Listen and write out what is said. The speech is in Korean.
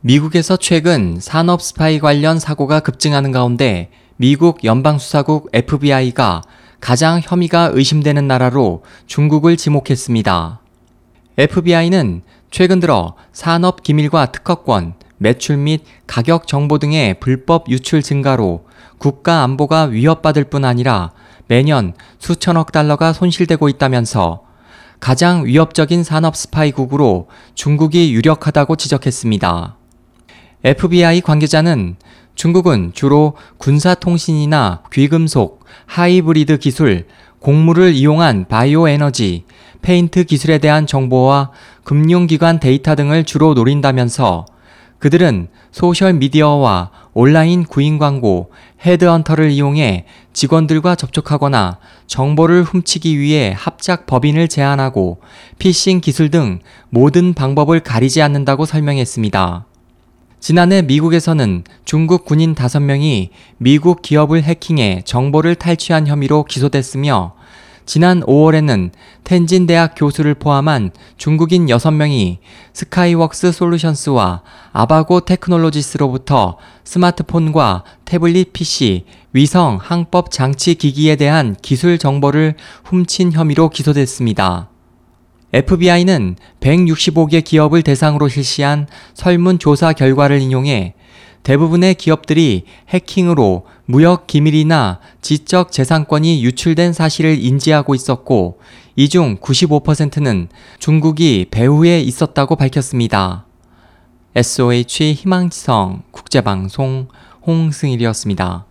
미국에서 최근 산업 스파이 관련 사고가 급증하는 가운데 미국 연방수사국 FBI가 가장 혐의가 의심되는 나라로 중국을 지목했습니다. FBI는 최근 들어 산업 기밀과 특허권, 매출 및 가격 정보 등의 불법 유출 증가로 국가 안보가 위협받을 뿐 아니라 매년 수천억 달러가 손실되고 있다면서 가장 위협적인 산업 스파이국으로 중국이 유력하다고 지적했습니다. FBI 관계자는 중국은 주로 군사통신이나 귀금속, 하이브리드 기술, 곡물을 이용한 바이오 에너지, 페인트 기술에 대한 정보와 금융기관 데이터 등을 주로 노린다면서 그들은 소셜미디어와 온라인 구인 광고, 헤드헌터를 이용해 직원들과 접촉하거나 정보를 훔치기 위해 합작 법인을 제안하고 피싱 기술 등 모든 방법을 가리지 않는다고 설명했습니다. 지난해 미국에서는 중국 군인 5명이 미국 기업을 해킹해 정보를 탈취한 혐의로 기소됐으며 지난 5월에는 텐진 대학 교수를 포함한 중국인 6명이 스카이웍스 솔루션스와 아바고 테크놀로지스로부터 스마트폰과 태블릿 PC, 위성 항법 장치 기기에 대한 기술 정보를 훔친 혐의로 기소됐습니다. FBI는 165개 기업을 대상으로 실시한 설문조사 결과를 인용해 대부분의 기업들이 해킹으로 무역 기밀이나 지적 재산권이 유출된 사실을 인지하고 있었고, 이 중 95%는 중국이 배후에 있었다고 밝혔습니다. SOH 희망지성 국제방송 홍승일이었습니다.